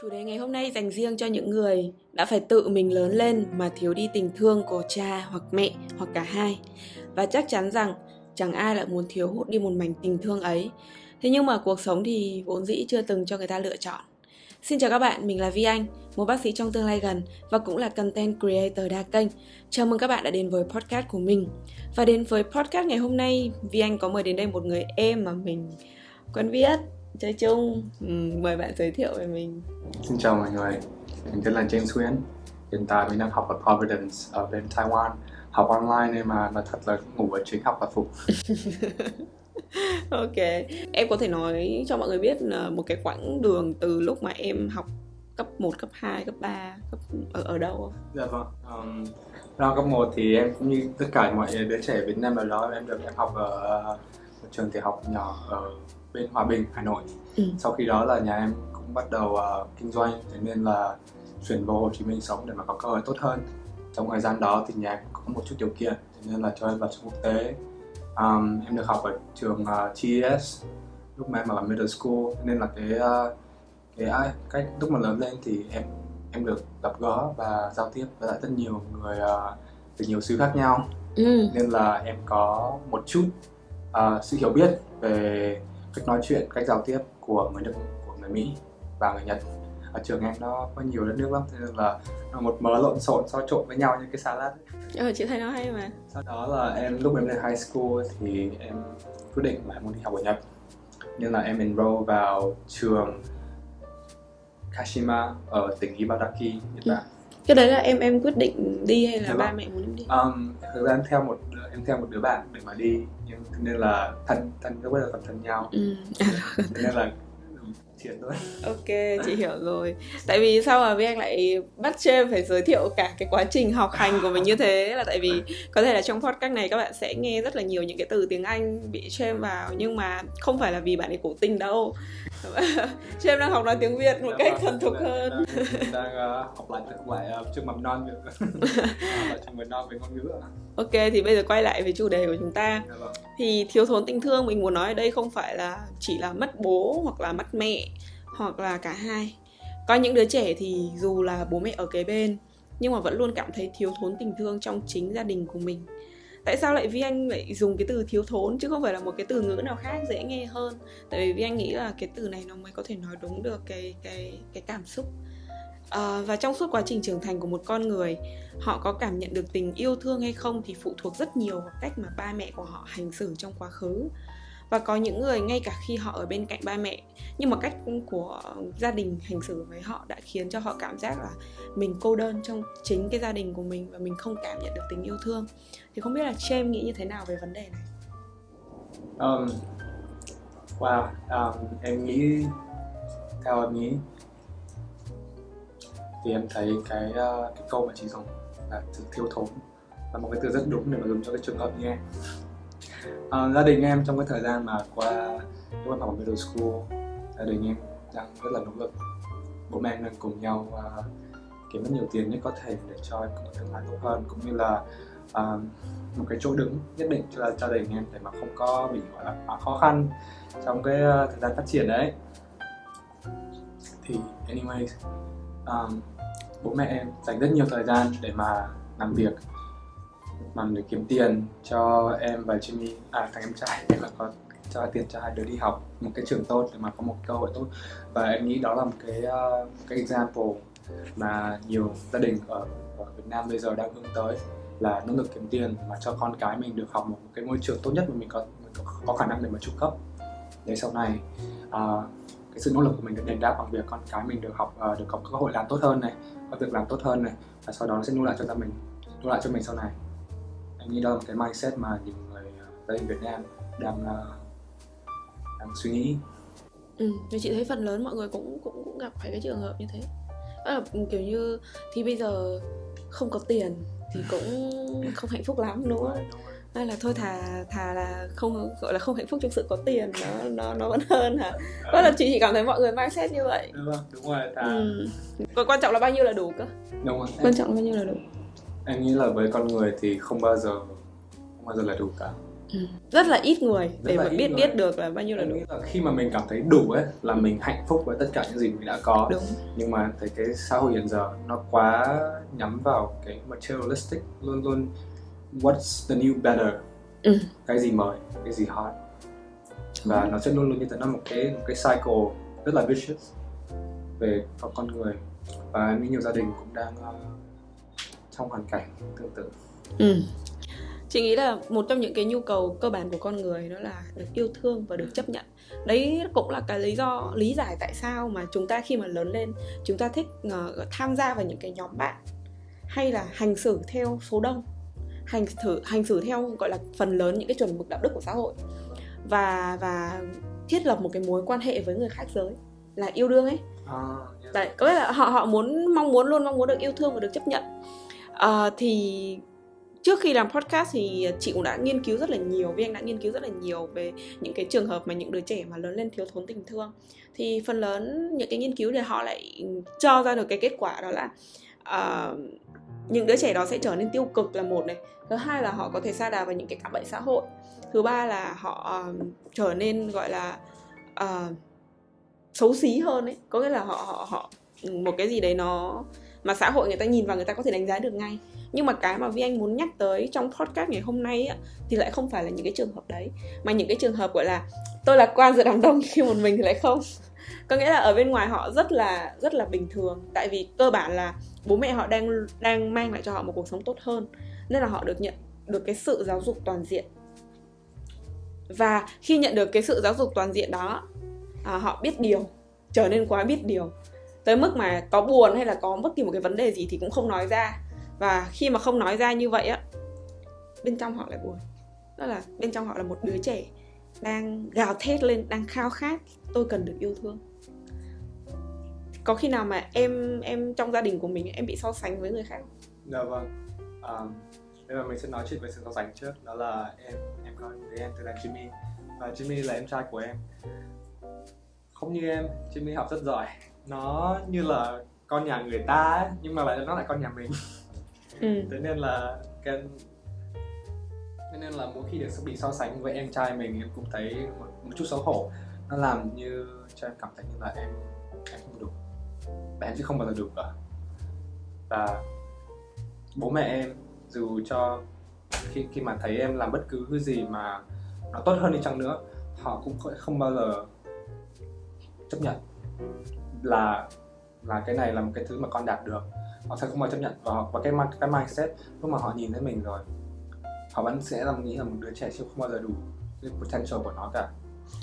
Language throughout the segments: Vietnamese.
Chủ đề ngày hôm nay dành riêng cho những người đã phải tự mình lớn lên mà thiếu đi tình thương của cha hoặc mẹ hoặc cả hai. Và chắc chắn rằng chẳng ai lại muốn thiếu hụt đi một mảnh tình thương ấy. Thế nhưng mà cuộc sống thì vốn dĩ chưa từng cho người ta lựa chọn. Xin chào các bạn, mình là Vi Anh, một bác sĩ trong tương lai gần và cũng là content creator đa kênh. Chào mừng các bạn đã đến với podcast của mình. Và đến với podcast ngày hôm nay, Vi Anh có mời đến đây một người em mà mình quen biết chơi chung. Ừ, mời bạn giới thiệu về mình. Xin chào mọi người. Mình tên là James Huyên. Hiện tại mình đang học ở Providence ở bên Taiwan. Học online nên mà mà thật là ngủ ở chính học là phục. Ok. Em có thể nói cho mọi người biết là một cái quãng đường từ lúc mà em học cấp 1, cấp 2, cấp 3 cấp ở ở đâu không? Dạ vâng. Um, năm cấp 1 thì em cũng như tất cả mọi đứa trẻ Việt Nam ở đó em được em học ở một trường tiểu học nhỏ ở bên Hòa Bình, Hà Nội. Ừ. Sau khi đó là nhà em cũng bắt đầu uh, kinh doanh, thế nên là chuyển vào Hồ Chí Minh sống để mà có cơ hội tốt hơn. Trong thời gian đó thì nhà em có một chút điều kiện, thế nên là cho em vào trường quốc tế. Um, em được học ở trường uh, GES lúc mà em ở middle school, nên là cái uh, cái cách lúc mà lớn lên thì em em được gặp gỡ và giao tiếp với lại rất nhiều người uh, từ nhiều xứ khác nhau ừ. nên là em có một chút uh, sự hiểu biết về cách nói chuyện cách giao tiếp của người nước của người mỹ và người nhật. Ở trường em nó có nhiều đất nước lắm nên là nó một mớ lộn xộn so trộn với nhau như cái salad ờ chị thấy nó hay mà. Sau đó là em lúc em lên high school thì em quyết định là em muốn đi học ở nhật. Nên là em enroll vào trường Kashima ở tỉnh Ibaraki Nhật Bản. Cái đấy là em em quyết định đi hay là ba mẹ muốn em đi? Um, thực ra em theo một em theo một đứa bạn để mà đi nhưng nên là thân thân lúc bây giờ còn thân nhau ừ. nên là chuyện thôi. Ok chị hiểu rồi. Tại vì sao mà với anh lại bắt James phải giới thiệu cả cái quá trình học hành của mình như thế? Là tại vì có thể là trong podcast này các bạn sẽ nghe rất là nhiều những cái từ tiếng Anh bị James vào nhưng mà không phải là vì bạn ấy cố tình đâu. James đang học nói tiếng Việt một cách thuần thục hơn. Đang, đang uh, học lại thực lại uh, trường mầm non trường mầm non về ngôn ngữ ok thì bây giờ quay lại với chủ đề của chúng ta. Dạ vâng. thì thiếu thốn tình thương mình muốn nói ở đây không phải là chỉ là mất bố hoặc là mất mẹ hoặc là cả hai. Có những đứa trẻ thì dù là bố mẹ ở kế bên nhưng mà vẫn luôn cảm thấy thiếu thốn tình thương trong chính gia đình của mình. Tại sao lại vi anh lại dùng cái từ thiếu thốn chứ không phải là một cái từ ngữ nào khác dễ nghe hơn? Tại vì vi anh nghĩ là cái từ này nó mới có thể nói đúng được cái cái cái cảm xúc. À, và trong suốt quá trình trưởng thành của một con người họ có cảm nhận được tình yêu thương hay không thì phụ thuộc rất nhiều vào cách mà ba mẹ của họ hành xử trong quá khứ và có những người ngay cả khi họ ở bên cạnh ba mẹ nhưng mà cách của gia đình hành xử với họ đã khiến cho họ cảm giác là mình cô đơn trong chính cái gia đình của mình và mình không cảm nhận được tình yêu thương. Thì không biết là James nghĩ như thế nào về vấn đề này? Um, wow um, em nghĩ theo em nghĩ thì em thấy cái uh, cái câu mà chị dùng là sự thiếu thốn. Là một cái từ rất đúng để mà dùng cho cái trường hợp như em uh, gia đình em trong cái thời gian mà qua lúc em học ở middle school gia đình em đang rất là nỗ lực. Bố mẹ em đang cùng nhau uh, kiếm rất nhiều tiền nhất có thể để cho em có một tương lai tốt hơn cũng như là uh, một cái chỗ đứng nhất định cho gia đình em để mà không có bị gọi là quá khó khăn trong cái uh, thời gian phát triển đấy. Thì anyways um, bố mẹ em dành rất nhiều thời gian để mà làm việc mà để kiếm tiền cho em và Jimmy. À thằng em trai để mà có cho tiền cho hai đứa đi học một cái trường tốt để mà có một cơ hội tốt. Và em nghĩ đó là một cái uh, cái example mà nhiều gia đình ở, ở Việt Nam bây giờ đang hướng tới là nỗ lực kiếm tiền mà cho con cái mình được học một cái môi trường tốt nhất mà mình có mình có, có khả năng để mà trụ cấp. Để sau này uh, cái sự nỗ lực của mình được đền đáp bằng việc con cái mình được học uh, được có cơ hội làm tốt hơn này có việc làm tốt hơn này và sau đó nó sẽ nuôi lại cho gia mình nuôi lại cho mình sau này anh nghĩ đó là cái mindset mà nhiều người gia đình Việt Nam đang uh, đang suy nghĩ. Ừ thì chị thấy phần lớn mọi người cũng cũng cũng gặp phải cái trường hợp như thế. Đó là kiểu như thì bây giờ không có tiền thì cũng không hạnh phúc lắm đúng không? Hay là thôi thà thà là không gọi là không hạnh phúc trong sự có tiền nó nó nó vẫn hơn hả? Có là chị chỉ cảm thấy mọi người mindset như vậy. Đúng rồi đúng rồi thà ừ. quan trọng là bao nhiêu là đủ cơ? Đúng rồi. Quan trọng là bao nhiêu là đủ em nghĩ là với con người thì không bao giờ không bao giờ là đủ cả ừ. rất là ít người rất để mà biết người. biết được là bao nhiêu là đủ là khi mà mình cảm thấy đủ ấy là mình hạnh phúc với tất cả những gì mình đã có đúng. nhưng mà thấy cái xã hội hiện giờ nó quá nhắm vào cái materialistic luôn luôn what's the new better ừ. cái gì mới cái gì hot và ừ. nó sẽ luôn luôn như thế nó một cái một cái cycle rất là vicious về con người và em nghĩ nhiều gia đình cũng đang uh, trong hoàn cảnh tương tự. Ừ. chị nghĩ là một trong những cái nhu cầu cơ bản của con người đó là được yêu thương và được chấp nhận. Đấy cũng là cái lý do lý giải tại sao mà chúng ta khi mà lớn lên chúng ta thích uh, tham gia vào những cái nhóm bạn hay là hành xử theo số đông hành xử hành xử theo gọi là phần lớn những cái chuẩn mực đạo đức của xã hội. Và và thiết lập một cái mối quan hệ với người khác giới là yêu đương ấy. À, yeah. đấy có nghĩa là họ họ muốn mong muốn luôn mong muốn được yêu thương và được chấp nhận à, thì trước khi làm podcast thì chị cũng đã nghiên cứu rất là nhiều vì anh đã nghiên cứu rất là nhiều về những cái trường hợp mà những đứa trẻ mà lớn lên thiếu thốn tình thương. Thì phần lớn những cái nghiên cứu thì họ lại cho ra được cái kết quả đó là uh, những đứa trẻ đó sẽ trở nên tiêu cực là một này thứ hai là họ có thể xa đà vào những cái cảm bệnh xã hội thứ ba là họ uh, trở nên gọi là uh, xấu xí hơn ấy. Có nghĩa là họ họ họ một cái gì đấy nó mà xã hội người ta nhìn vào người ta có thể đánh giá được ngay. Nhưng mà cái mà vi anh muốn nhắc tới trong podcast ngày hôm nay á, thì lại không phải là những cái trường hợp đấy. Mà những cái trường hợp gọi là tôi lạc quan giữa đám đông khi một mình thì lại không. Có nghĩa là ở bên ngoài họ rất là rất là bình thường. Tại vì cơ bản là bố mẹ họ đang đang mang lại cho họ một cuộc sống tốt hơn. Nên là họ được nhận được cái sự giáo dục toàn diện. Và khi nhận được cái sự giáo dục toàn diện đó à, họ biết điều trở nên quá biết điều tới mức mà có buồn hay là có bất kỳ một cái vấn đề gì thì cũng không nói ra. Và khi mà không nói ra như vậy á bên trong họ lại buồn. Đó là bên trong họ là một đứa trẻ đang gào thét lên đang khao khát tôi cần được yêu thương. Có khi nào mà em em trong gia đình của mình em bị so sánh với người khác? Dạ vâng. Um, bây mình sẽ nói chuyện về sự so sánh trước. Đó là em em có người em tên là Jimmy. Và Jimmy là em trai của em. Không như em Jimmy học rất giỏi nó như là con nhà người ta nhưng mà lại nó lại con nhà mình. Ừ. thế nên là cái thế nên là mỗi khi được bị so sánh với em trai mình em cũng thấy một, một chút xấu hổ. Nó làm như cho em cảm thấy như là em em không đủ. Và em sẽ không bao giờ đủ cả. Và bố mẹ em dù cho khi khi mà thấy em làm bất cứ cái gì mà nó tốt hơn đi chăng nữa họ cũng không bao giờ chấp nhận là là cái này là một cái thứ mà con đạt được. Họ sẽ không bao chấp nhận. Và và cái cái mindset lúc mà họ nhìn thấy mình rồi họ vẫn sẽ là nghĩ là một đứa trẻ chưa không bao giờ đủ cái potential của nó cả.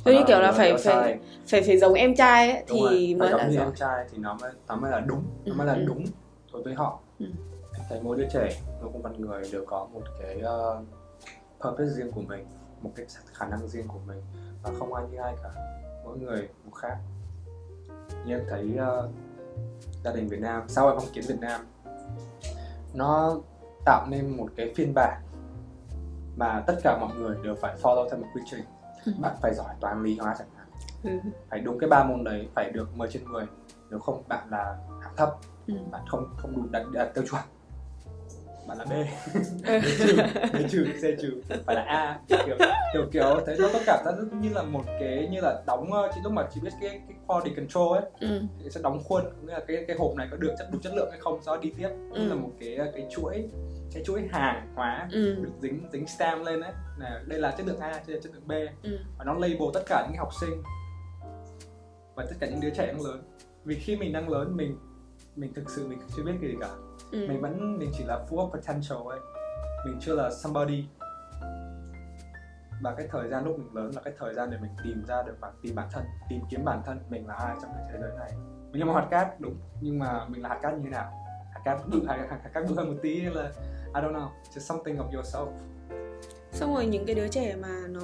Tôi như kiểu là phải phải phải phải giống em trai ấy, thì rồi, mới là giống như em trai thì nó mới nó mới là đúng nó ừ, mới là ừ. đúng đối với họ. Ừ. em thấy mỗi đứa trẻ mỗi con người đều có một cái uh, purpose riêng của mình một cái khả năng riêng của mình và không ai như ai cả. Mỗi người một khác như em thấy uh, gia đình Việt Nam sau em phong kiến Việt Nam nó tạo nên một cái phiên bản mà tất cả mọi người đều phải follow theo một quy trình ừ. bạn phải giỏi toán lý hóa chẳng hạn ừ. phải đúng cái ba môn đấy phải được 10 trên 10 nếu không bạn là hạng thấp ừ. bạn không không đủ đạt, đạt tiêu chuẩn bạn là B ừ. B trừ B trừ C trừ phải là A kiểu kiểu kiểu thấy nó có cảm giác như là một cái như là đóng ờ, chị lúc mà chị biết cái cái quality control ấy ừ. thì sẽ đóng khuôn nghĩa là cái cái hộp này có được chất đủ chất lượng hay không sau đó đi tiếp ừ. là một cái cái chuỗi cái chuỗi hàng hóa ừ. được dính dính stamp lên đấy là đây là chất lượng A đây là chất lượng B ừ. và nó label tất cả những học sinh và tất cả những đứa trẻ đang lớn vì khi mình đang lớn mình mình thực sự mình chưa biết cái gì cả ừ. mình vẫn mình chỉ là full of potential ấy. Mình chưa là somebody. Và cái thời gian lúc mình lớn là cái thời gian để mình tìm ra được bản tìm bản thân tìm kiếm bản thân mình là ai trong cái thế giới này. Mình là một hạt cát đúng. Nhưng mà mình là hạt cát như thế nào? Hạt cát bự hạt, hạt, hạt cát bự hơn một tí là I don't know just something of yourself. Xong rồi những cái đứa trẻ mà nó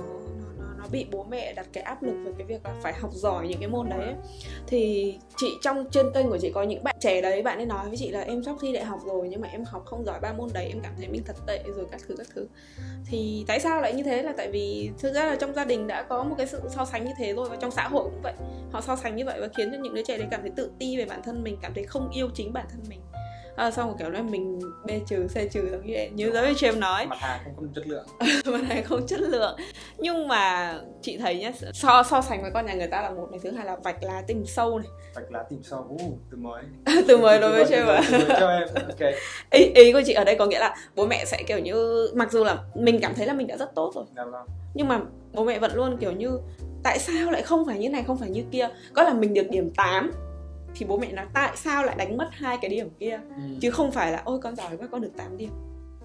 nó bị bố mẹ đặt cái áp lực về cái việc là phải học giỏi những cái môn đấy thì chị trong trên kênh của chị có những bạn trẻ đấy, bạn ấy nói với chị là em sắp thi đại học rồi, nhưng mà em học không giỏi ba môn đấy, em cảm thấy mình thật tệ rồi các thứ các thứ. Thì tại sao lại như thế? Là tại vì thực ra là trong gia đình đã có một cái sự so sánh như thế rồi và trong xã hội cũng vậy. Họ so sánh như vậy và khiến cho những đứa trẻ đấy cảm thấy tự ti về bản thân mình, cảm thấy không yêu chính bản thân mình à, xong rồi kiểu là mình b trừ c trừ giống như như giống như em nói. Mặt hàng không chất lượng. Mặt hàng không chất lượng. Nhưng mà chị thấy nhá so so sánh với con nhà người ta là một này thứ hai là vạch lá tìm sâu này. Vạch lá tìm sâu. Uh, từ mới. Từ mới đối với em ạ. cho em. Ok. Ý, ý của chị ở đây có nghĩa là bố mẹ sẽ kiểu như mặc dù là mình cảm thấy là mình đã rất tốt rồi. Dạ vâng. nhưng mà bố mẹ vẫn luôn kiểu như tại sao lại không phải như này không phải như kia? Có là mình được điểm 8 thì bố mẹ nói tại sao lại đánh mất hai cái điểm kia? Ừ. chứ không phải là ôi con giỏi quá con được 8 điểm.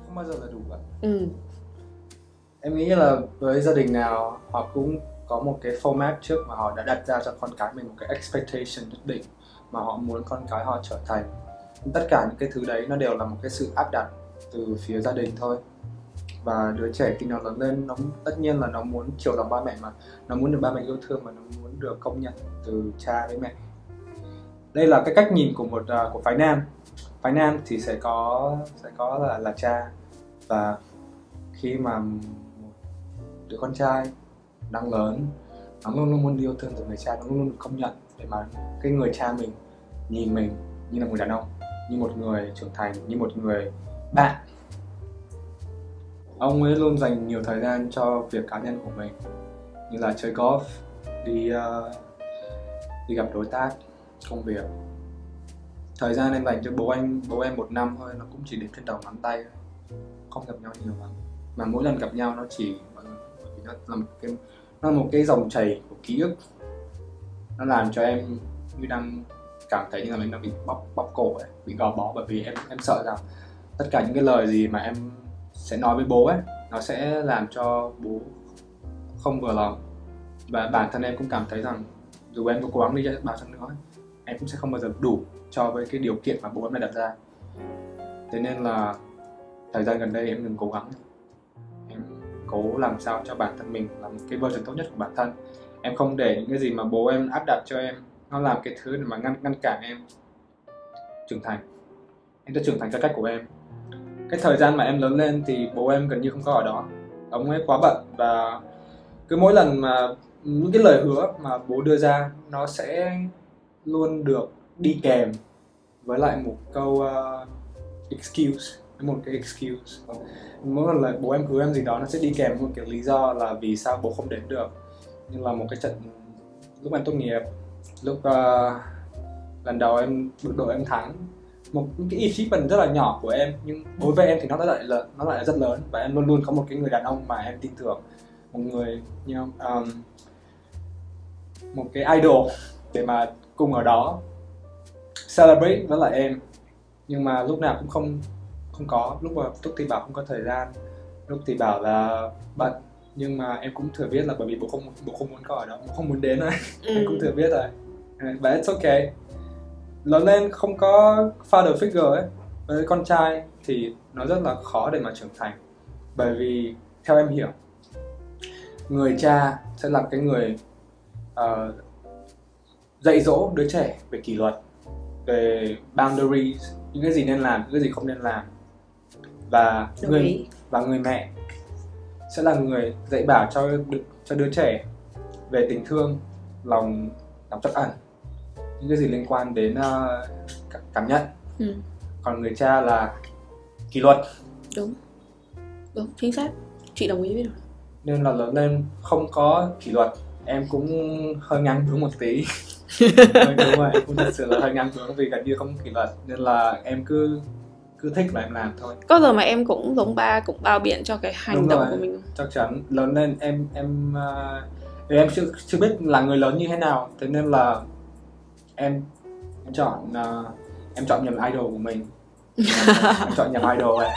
Không bao giờ là đủ cả. Ừ. em nghĩ là với gia đình nào họ cũng có một cái format trước mà họ đã đặt ra cho con cái mình một cái expectation nhất định mà họ muốn con cái họ trở thành. Tất cả những cái thứ đấy nó đều là một cái sự áp đặt từ phía gia đình thôi. Và đứa trẻ khi nó lớn lên nó tất nhiên là nó muốn chiều lòng ba mẹ mà. Nó muốn được ba mẹ yêu thương và nó muốn được công nhận từ cha với mẹ đây là cái cách nhìn của một uh, của phái nam. Phái nam thì sẽ có sẽ có là là cha. Và khi mà một đứa con trai đang lớn nó luôn luôn muốn yêu thương từ người cha nó luôn luôn được công nhận để mà cái người cha mình nhìn mình như là một đàn ông như một người trưởng thành như một người bạn. Ông ấy luôn dành nhiều thời gian cho việc cá nhân của mình như là chơi golf đi uh, đi gặp đối tác công việc. Thời gian em dành cho bố anh bố em một năm thôi nó cũng chỉ đến trên đầu ngón tay không gặp nhau nhiều lắm. Mà mỗi lần gặp nhau nó chỉ nó là một cái nó là một cái dòng chảy của ký ức. Nó làm cho em như đang cảm thấy như là mình đang bị bóc bóc cổ ấy, bị gò bó bởi vì em em sợ rằng tất cả những cái lời gì mà em sẽ nói với bố ấy nó sẽ làm cho bố không vừa lòng. Và bản thân em cũng cảm thấy rằng dù em có cố gắng đi bao nhiêu nữa em cũng sẽ không bao giờ đủ cho với cái điều kiện mà bố em đã đặt ra. Thế nên là thời gian gần đây em đừng cố gắng. Em cố làm sao cho bản thân mình là một cái version tốt nhất của bản thân. Em không để những cái gì mà bố em áp đặt cho em, nó làm cái thứ mà ngăn ngăn cản em trưởng thành. Em sẽ trưởng thành theo cách của em. Cái thời gian mà em lớn lên thì bố em gần như không có ở đó. Ông ấy quá bận và cứ mỗi lần mà những cái lời hứa mà bố đưa ra, nó sẽ luôn được đi kèm với lại một câu uh, excuse một cái excuse. Mỗi lần là bố em hứa em gì đó nó sẽ đi kèm một kiểu lý do là vì sao bố không đến được. Nhưng là một cái trận lúc em tốt nghiệp lúc uh, lần đầu em được đội em thắng một cái achievement rất là nhỏ của em nhưng đối với em thì nó lại là nó lại là rất lớn và em luôn luôn có một cái người đàn ông mà em tin tưởng một người như you know, um, một cái idol để mà cùng ở đó celebrate với lại em. Nhưng mà lúc nào cũng không không có. Lúc mà lúc thì bảo không có thời gian lúc thì bảo là bận. Nhưng mà em cũng thừa biết là bởi vì bố không bố không muốn có ở đó bố không muốn đến rồi ừ. em cũng thừa biết rồi. Và it's okay. Lớn lên không có father figure ấy. Với con trai thì nó rất là khó để mà trưởng thành. Bởi vì theo em hiểu người cha sẽ là cái người uh, dạy dỗ đứa trẻ về kỷ luật về boundaries những cái gì nên làm những cái gì không nên làm. Và Đồng người ý. và người mẹ sẽ là người dạy bảo cho cho đứa trẻ về tình thương lòng lòng trắc ẩn những cái gì liên quan đến uh, cảm nhận. Ừ. còn người cha là kỷ luật. Đúng. Đúng chính xác. Chị đồng ý với nên là lớn lên không có kỷ luật em cũng hơi ngắn bướng một tí đúng rồi. Cũng thật sự là hơi ngắn bướng vì gần như không kỷ luật nên là em cứ cứ thích là em làm thôi. Có giờ mà em cũng giống ba cũng bao biện cho cái hành Đúng động rồi. của mình. chắc chắn. Lớn lên em em uh, em chưa chưa biết là người lớn như thế nào thế nên là em em chọn uh, em chọn nhầm idol của mình. Em chọn nhầm idol ấy.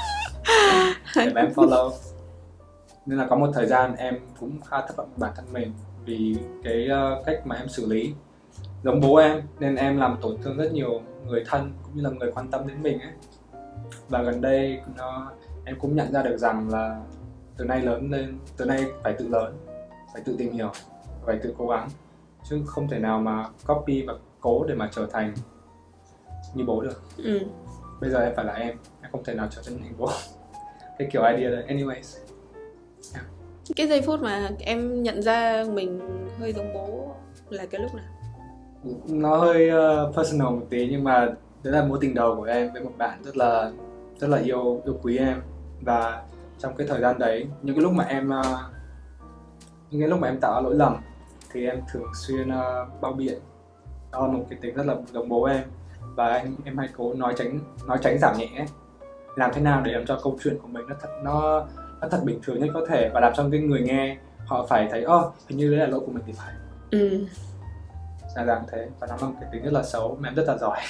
Để mà em follow. Nên là có một thời gian em cũng khá thất vọng bản thân mình vì cái uh, cách mà em xử lý giống bố em nên em làm tổn thương rất nhiều người thân cũng như là người quan tâm đến mình ấy. Và gần đây nó em cũng nhận ra được rằng là từ nay lớn lên từ nay phải tự lớn phải tự tìm hiểu phải tự cố gắng. Chứ không thể nào mà copy và cố để mà trở thành như bố được. Ừ. bây giờ em phải là em em không thể nào trở thành bố. Cái kiểu idea đấy. Anyways. Yeah. cái giây phút mà em nhận ra mình hơi giống bố là cái lúc nào nó hơi uh, personal một tí nhưng mà đấy là mối tình đầu của em với một bạn rất là rất là yêu yêu quý em. Và trong cái thời gian đấy những cái lúc mà em uh, những cái lúc mà em tạo lỗi lầm thì em thường xuyên ờ, uh, bao biện. Đó là một cái tính rất là giống bố em. Và em em hay cố nói tránh nói tránh giảm nhẹ. Làm thế nào để làm cho câu chuyện của mình nó thật nó nó thật bình thường nhất có thể và làm cho cái người nghe họ phải thấy ơ oh, hình như đấy là lỗi của mình thì phải. Ừ là dạng thế. Và nó là một cái tính rất là xấu. Mà em rất là giỏi.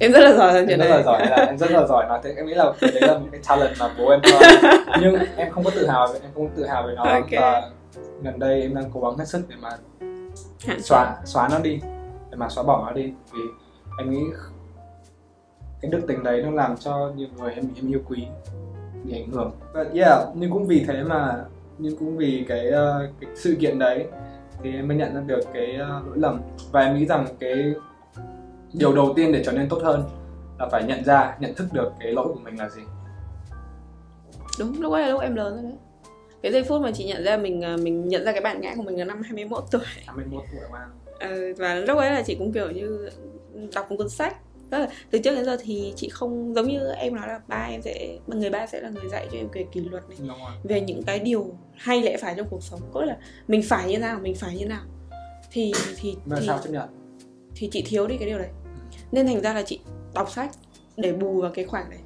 Em rất là giỏi em rất này. là giỏi là em rất là giỏi. Nói thế em nghĩ là đấy là một cái talent mà bố em cho nhưng em không có tự hào em không có tự hào về nó. Okay. và gần đây em đang cố gắng hết sức để mà xóa xóa nó đi. Để mà xóa bỏ nó đi. Vì em nghĩ cái đức tính đấy nó làm cho nhiều người em em yêu quý bị ảnh hưởng. But yeah nhưng cũng vì thế mà nhưng cũng vì cái, uh, cái sự kiện đấy thì em mới nhận ra được cái uh, lỗi lầm. Và em nghĩ rằng cái điều đầu tiên để trở nên tốt hơn là phải nhận ra nhận thức được cái lỗi của mình là gì. Đúng lúc ấy là lúc em lớn rồi đấy. Cái giây phút mà chị nhận ra mình à, mình nhận ra cái bản ngã của mình là năm 21 tuổi. 21 tuổi mà ừ, và lúc ấy là chị cũng kiểu như đọc một cuốn sách là từ trước đến giờ thì chị không giống như em nói là ba em sẽ người ba sẽ là người dạy cho em về kỷ luật này về những cái điều hay lẽ phải trong cuộc sống. Có là mình phải như nào mình phải như nào. Thì thì mà thì, sao chấp nhận? thì chị thiếu đi cái điều đấy. Nên thành ra là chị đọc sách để bù vào cái khoảng đấy.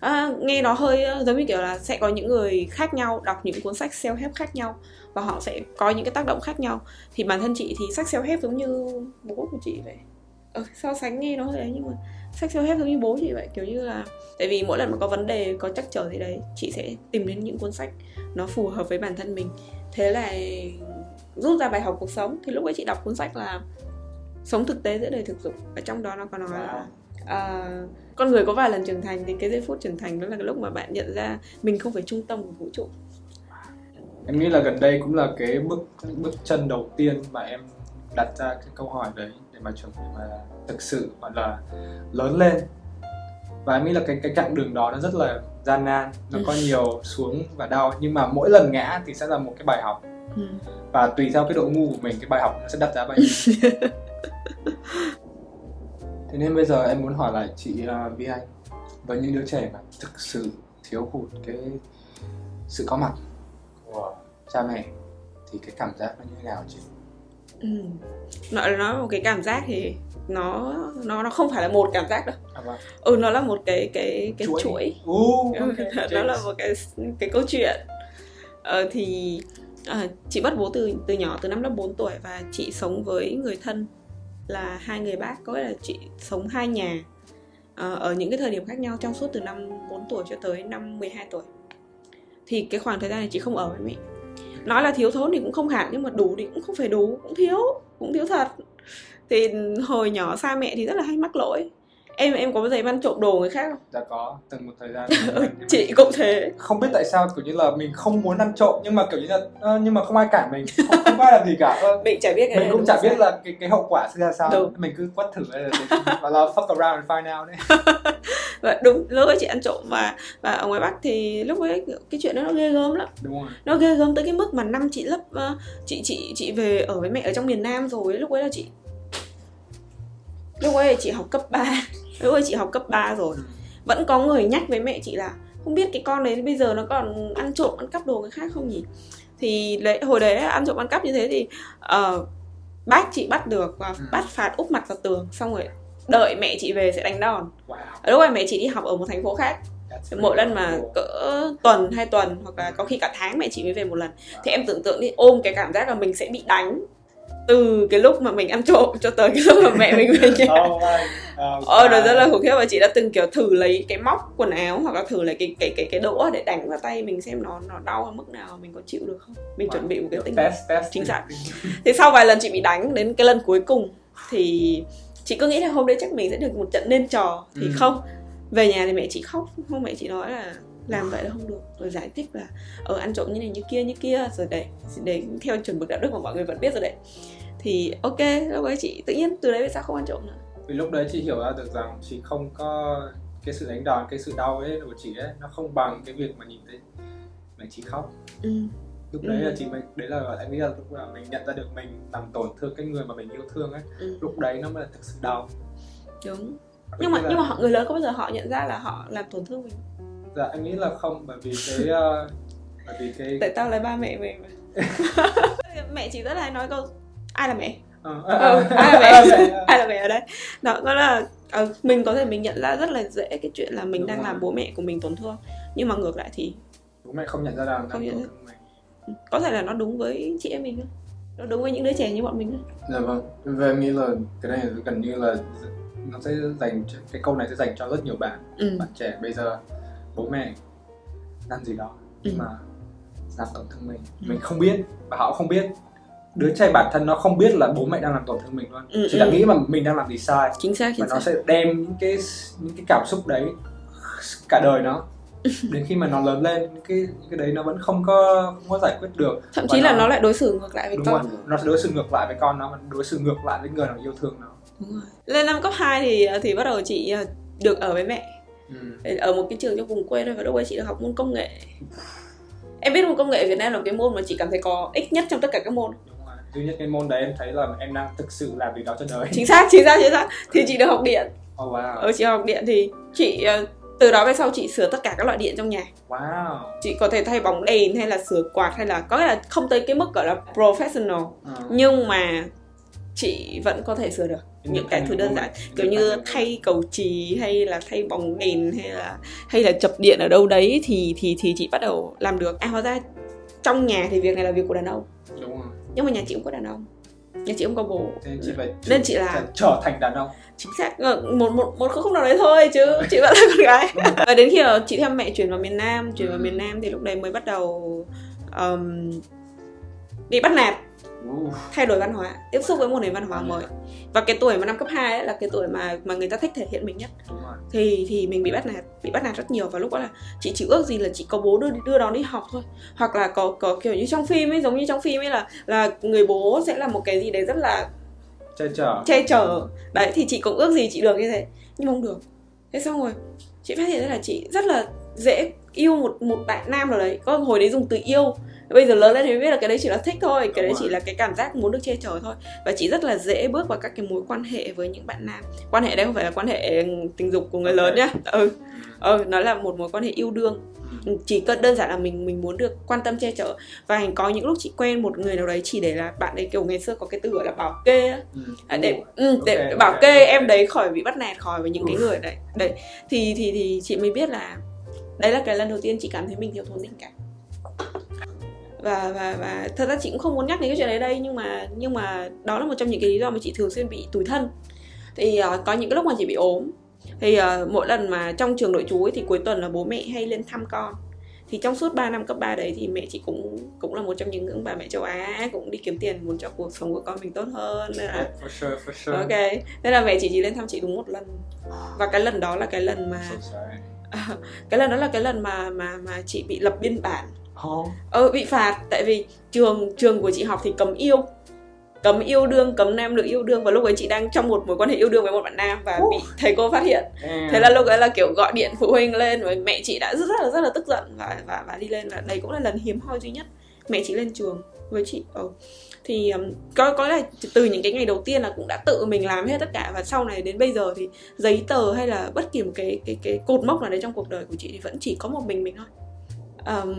À, nghe nó hơi ờ, giống như kiểu là sẽ có những người khác nhau đọc những cuốn sách self help khác nhau và họ sẽ có những cái tác động khác nhau. Thì bản thân chị thì sách self help giống như bố của chị vậy ừ, so sánh nghe nó ấy nhưng mà sách self help giống như bố chị vậy kiểu như là tại vì mỗi lần mà có vấn đề có chắc trở gì đấy chị sẽ tìm đến những cuốn sách nó phù hợp với bản thân mình. Thế là rút ra bài học cuộc sống thì lúc ấy chị đọc cuốn sách là sống thực tế giữa đời thực dụng và trong đó nó có nói là uh, con người có vài lần trưởng thành thì cái giây phút trưởng thành đó là cái lúc mà bạn nhận ra mình không phải trung tâm của vũ trụ. Em nghĩ là gần đây cũng là cái bước bước chân đầu tiên mà em đặt ra cái câu hỏi đấy mà chuẩn bị mà thực sự gọi là lớn lên. Và em nghĩ là cái cái chặng đường đó nó rất là gian nan nó có nhiều xuống và đau. Nhưng mà mỗi lần ngã thì sẽ là một cái bài học. Ừ. và tùy theo cái độ ngu của mình cái bài học nó sẽ đặt ra bao nhiêu. Thế nên bây giờ em muốn hỏi lại chị uh, Vi Anh với những đứa trẻ mà thực sự thiếu hụt cái sự có mặt của cha mẹ thì cái cảm giác nó như thế nào chị? Ừ. Nói nói một cái cảm giác thì nó nó nó không phải là một cảm giác đâu. À, vâng. Ừ nó là một cái cái cái chuỗi. chuỗi. Uh, okay. nó là một cái cái câu chuyện. Ờ, thì à, chị mất bố từ từ nhỏ từ năm lớp 4 tuổi và chị sống với người thân là hai người bác có nghĩa là chị sống hai nhà uh, ở những cái thời điểm khác nhau trong suốt từ năm 4 tuổi cho tới năm 12 tuổi thì cái khoảng thời gian này chị không ở với mẹ nói là thiếu thốn thì cũng không hẳn nhưng mà đủ thì cũng không phải đủ cũng thiếu cũng thiếu thật. Thì hồi nhỏ xa mẹ thì rất là hay mắc lỗi. Em em có bao giờ em ăn trộm đồ người khác không? Dạ có từng một thời gian. Chị cũng thế. Không biết tại sao kiểu như là mình không muốn ăn trộm nhưng mà kiểu như là uh, nhưng mà không ai cản mình không, không ai làm gì cả. Mình chả biết cái mình cũng chả biết là cái cái hậu quả sẽ ra sao. Đúng. mình cứ quất thử và là fuck around and find out đấy và đúng lúc ấy chị ăn trộm và và ở ngoài bắc thì lúc ấy cái chuyện đó nó ghê gớm lắm đúng rồi. nó ghê gớm tới cái mức mà năm chị lớp uh, chị chị chị về ở với mẹ ở trong miền nam rồi lúc ấy là chị lúc ấy chị học cấp 3 lúc ấy chị học cấp 3 rồi vẫn có người nhắc với mẹ chị là không biết cái con đấy bây giờ nó còn ăn trộm ăn cắp đồ người khác không nhỉ thì đấy hồi đấy ăn trộm ăn cắp như thế thì uh, bác chị bắt được và ừ. bắt phạt úp mặt vào tường xong rồi đợi mẹ chị về sẽ đánh đòn. Wow. lúc ấy mẹ chị đi học ở một thành phố khác. Mỗi lần mà cỡ tuần hai tuần hoặc là có khi cả tháng mẹ chị mới về một lần. Thì em tưởng tượng đi ôm cái cảm giác là mình sẽ bị đánh từ cái lúc mà mình ăn trộm cho tới cái lúc mà mẹ mình về nhà. Ờ nó rất là khủng khiếp và chị đã từng kiểu thử lấy cái móc quần áo hoặc là thử lấy cái cái cái cái đũa để đánh vào tay mình xem nó nó đau ở mức nào mình có chịu được không? Mình wow. chuẩn bị một cái tinh chính xác. Thì sau vài lần chị bị đánh đến cái lần cuối cùng thì chị cứ nghĩ là hôm đấy chắc mình sẽ được một trận nên trò thì ừ. không. Về nhà thì mẹ chị khóc không mẹ chị nói là làm vậy là không được rồi giải thích là ở ờ, ăn trộm như này như kia như kia. Rồi để để theo chuẩn mực đạo đức mà mọi người vẫn biết rồi đấy. Thì ok lúc đấy chị tự nhiên từ đấy về sao không ăn trộm nữa? Vì lúc đấy chị hiểu ra được rằng chị không có cái sự đánh đòn cái sự đau ấy của chị ấy nó không bằng cái việc mà nhìn thấy mẹ chị khóc. Ừ. lúc đấy ừ. là chị mới đấy là em nghĩ là lúc là mình nhận ra được mình làm tổn thương cái người mà mình yêu thương ấy ừ. lúc đấy nó mới là thực sự đau. Đúng. Nhưng mà là... nhưng mà họ người lớn có bao giờ họ nhận ra là họ làm tổn thương mình? Dạ em nghĩ là không bởi vì cái uh, bởi vì cái tại tao là ba mẹ mình mà. Mẹ chỉ rất là hay nói câu ai là mẹ? Ờ, ừ, ai là mẹ? Ai là mẹ? Ở đây? Đó đó là uh, mình có thể mình nhận ra rất là dễ cái chuyện là mình Đúng đang rồi. làm bố mẹ của mình tổn thương. Nhưng mà ngược lại thì bố mẹ không nhận ra rằng không nhận ra có thể là nó đúng với chị em mình thôi. Nó đúng với những đứa trẻ như bọn mình thôi. Dạ vâng. Về em nghĩ là cái này gần như là nó sẽ dành cái câu này sẽ dành cho rất nhiều bạn. Ừ. bạn trẻ bây giờ bố mẹ làm gì đó. Nhưng ừ. mà làm tổn thương mình. Ừ. mình không biết và họ không biết. Đứa trẻ bản thân nó không biết là bố mẹ đang làm tổn thương mình luôn. Ừ, chỉ là ừ. nghĩ mà mình đang làm gì sai. Chính xác chính và nó sẽ đem những cái những cái cảm xúc đấy cả đời nó đến khi mà nó lớn lên cái cái đấy nó vẫn không có không có giải quyết được. Thậm chí là nó, lại đối xử ngược lại với đúng con. rồi. nó đối xử ngược lại với con nó đối xử ngược lại với người nào yêu thương nó. Đúng rồi. lên năm cấp 2 thì thì bắt đầu chị ờ, được ở với mẹ. Ừ. ở một cái trường trong vùng quê thôi và lúc ấy chị được học môn công nghệ. Em biết môn công nghệ Việt Nam là cái môn mà chị cảm thấy có ích nhất trong tất cả các môn. Duy nhất cái môn đấy em thấy là em đang thực sự làm việc đó cho đời. Chính xác chính xác chính xác. Thì chị được học điện. Oh, wow. ở chị học điện thì chị ờ, từ đó về sau chị sửa tất cả các loại điện trong nhà. Wow. Chị có thể thay bóng đèn hay là sửa quạt hay là có nghĩa là không tới cái mức gọi là professional à. nhưng mà chị vẫn có thể sửa được những cái thứ đơn giản kiểu như thay cầu trì hay là thay bóng đèn hay là hay là chập điện ở đâu đấy thì thì thì chị bắt đầu làm được. À hóa ra trong nhà thì việc này là việc của đàn ông. Đúng rồi. Nhưng mà nhà chị cũng có đàn ông nhà chị không có bố. Nên chị phải nên chị là trở thành đàn ông. Chính xác. Ờ, một một một khúc nào đấy thôi chứ chị vẫn là con gái. Và đến khi chị theo mẹ chuyển vào miền Nam chuyển vào miền Nam thì lúc đấy mới bắt đầu um, bị bắt nạt thay đổi văn hóa tiếp xúc với một nền văn hóa mới. và cái tuổi mà năm cấp 2 ấy là cái tuổi mà mà người ta thích thể hiện mình nhất. Thì thì mình bị bắt nạt bị bắt nạt rất nhiều. Và lúc đó là chị chỉ ước gì là chị có bố đưa đưa đón đi học thôi. Hoặc là có có kiểu như trong phim ấy giống như trong phim ấy là là người bố sẽ là một cái gì đấy rất là che chở. che chở. Đấy thì chị cũng ước gì chị được như thế. Nhưng không được. Thế xong rồi chị phát hiện ra là chị rất là dễ yêu một một bạn nam nào đấy. Có hồi đấy dùng từ yêu bây giờ lớn lên thì mới biết là cái đấy chỉ là thích thôi cái đấy chỉ là cái cảm giác muốn được che chở thôi. Và chị rất là dễ bước vào các cái mối quan hệ với những bạn nam. Quan hệ đây không phải là quan hệ tình dục của người lớn nhá. Ừ. Ừ. Nó là một mối quan hệ yêu đương. Ừ. chỉ cần đơn giản là mình mình muốn được quan tâm che chở. Và có những lúc chị quen một người nào đấy chỉ để là bạn ấy kiểu ngày xưa có cái từ gọi là bảo kê á. Ừ. À, để ừ, để okay, bảo okay, kê okay. em đấy khỏi bị bắt nạt khỏi với những cái người đấy. Đấy thì thì thì chị mới biết là đấy là cái lần đầu tiên chị cảm thấy mình thiếu thốn tình cảm và và và thật ra chị cũng không muốn nhắc đến cái chuyện đấy đây nhưng mà nhưng mà đó là một trong những cái lý do mà chị thường xuyên bị tủi thân. Thì uh, có những cái lúc mà chị bị ốm thì uh, mỗi lần mà trong trường nội trú ấy, thì cuối tuần là bố mẹ hay lên thăm con. Thì trong suốt 3 năm cấp 3 đấy thì mẹ chị cũng cũng là một trong những bà mẹ châu Á cũng đi kiếm tiền muốn cho cuộc sống của con mình tốt hơn nên là for sure, for sure. ok nên là mẹ chị chỉ lên thăm chị đúng một lần. Và cái lần đó là cái lần mà so cái lần đó là cái lần mà mà mà chị bị lập biên bản oh. ờ bị phạt. Tại vì trường trường của chị học thì cấm yêu. Cấm yêu đương cấm nam nữ yêu đương. Và lúc ấy chị đang trong một mối quan hệ yêu đương với một bạn nam và uh. bị thầy cô phát hiện. Yeah. thế là lúc ấy là kiểu gọi điện phụ huynh lên. Và mẹ chị đã rất, rất là rất là tức giận và và và đi lên. Và đây cũng là lần hiếm hoi duy nhất. Mẹ chị lên trường với chị. Ờ. thì có có là từ những cái ngày đầu tiên là cũng đã tự mình làm hết tất cả. Và sau này đến bây giờ thì giấy tờ hay là bất kỳ một cái cái cái cột mốc nào đấy trong cuộc đời của chị thì vẫn chỉ có một mình mình thôi um,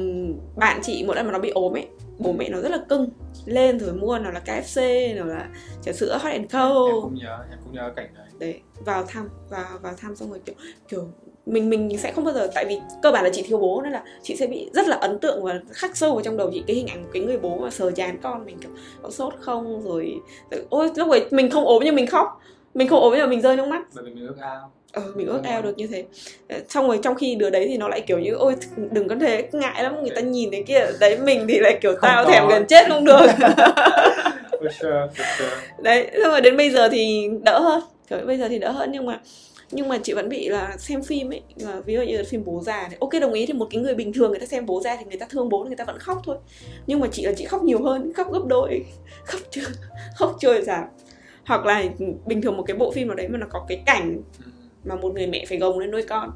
bạn chị mỗi lần mà nó bị ốm ấy bố mẹ nó rất là cưng. Lên rồi mua nào là KFC nào là trà sữa Hot and Co em cũng nhớ em cũng nhớ cảnh đấy. Đấy vào thăm vào vào thăm xong rồi kiểu kiểu mình mình sẽ không bao giờ tại vì cơ bản là chị thiếu bố nên là chị sẽ bị rất là ấn tượng và khắc sâu vào trong đầu chị cái hình ảnh một cái người bố mà sờ chán con mình kiểu có sốt không? Rồi, rồi ôi lúc ấy mình không ốm nhưng mình khóc. Mình không ốm nhưng mà mình rơi nước mắt. Bởi vì mình ước ao ờ mình ước ao được như thế. Ờ, xong rồi trong khi đứa đấy thì nó lại kiểu như ôi đừng có thế ngại lắm người ta nhìn thấy kia đấy mình thì lại kiểu tao thèm gần chết không được. For sure, for sure. đấy xong rồi đến bây giờ thì đỡ hơn. Kiểu bây giờ thì đỡ hơn nhưng mà nhưng mà chị vẫn bị là xem phim ấy là ví dụ như phim bố già này. Ok đồng ý thì một cái người bình thường người ta xem bố già thì người ta thương bố người ta vẫn khóc thôi. Nhưng mà chị là chị khóc nhiều hơn khóc gấp đôi khóc chưa khóc chưa giảm hoặc là bình thường một cái bộ phim nào đấy mà nó có cái cảnh ừ mà một người mẹ phải gồng lên nuôi con.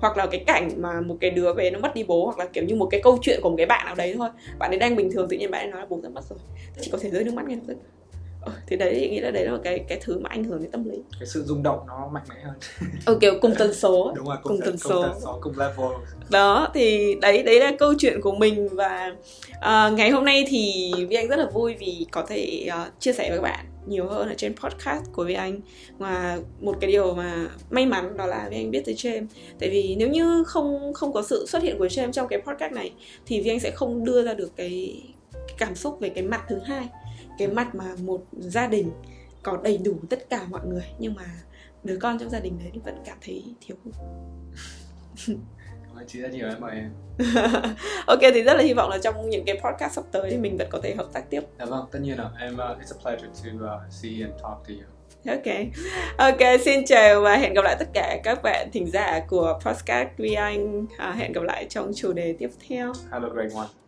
Hoặc là cái cảnh mà một cái đứa bé nó mất đi bố hoặc là kiểu như một cái câu chuyện của một cái bạn nào đấy thôi. Bạn ấy đang bình thường tự nhiên bạn ấy nói là bố đã mất rồi. Chỉ có thể rơi nước mắt ngay lập tức thì đấy thì nghĩ là đấy là cái cái thứ mà ảnh hưởng đến tâm lý. Cái sự rung động nó mạnh mẽ hơn. Ừ, kiểu cùng tần số. Đúng rồi cùng, cùng tần, số. cùng tần số cùng level. Đó thì đấy đấy là câu chuyện của mình và uh, ngày hôm nay thì vi anh rất là vui vì có thể uh, chia sẻ với các bạn nhiều hơn ở trên podcast của Vi Anh. Và một cái điều mà may mắn đó là Vi Anh biết tới James tại vì nếu như không không có sự xuất hiện của James trong cái podcast này thì Vi Anh sẽ không đưa ra được cái, cái cảm xúc về cái mặt thứ hai cái mặt mà một gia đình có đầy đủ tất cả mọi người nhưng mà đứa con trong gia đình đấy vẫn cảm thấy thiếu ơn chị rất nhiều em mời em ok thì rất là hy vọng là trong những cái podcast sắp tới thì mình vẫn có thể hợp tác tiếp dạ vâng tất nhiên rồi em uh, it's a pleasure to uh, see and talk to you Ok, ok xin chào và hẹn gặp lại tất cả các bạn thính giả của podcast Vi Anh. À, hẹn gặp lại trong chủ đề tiếp theo. Have a great one.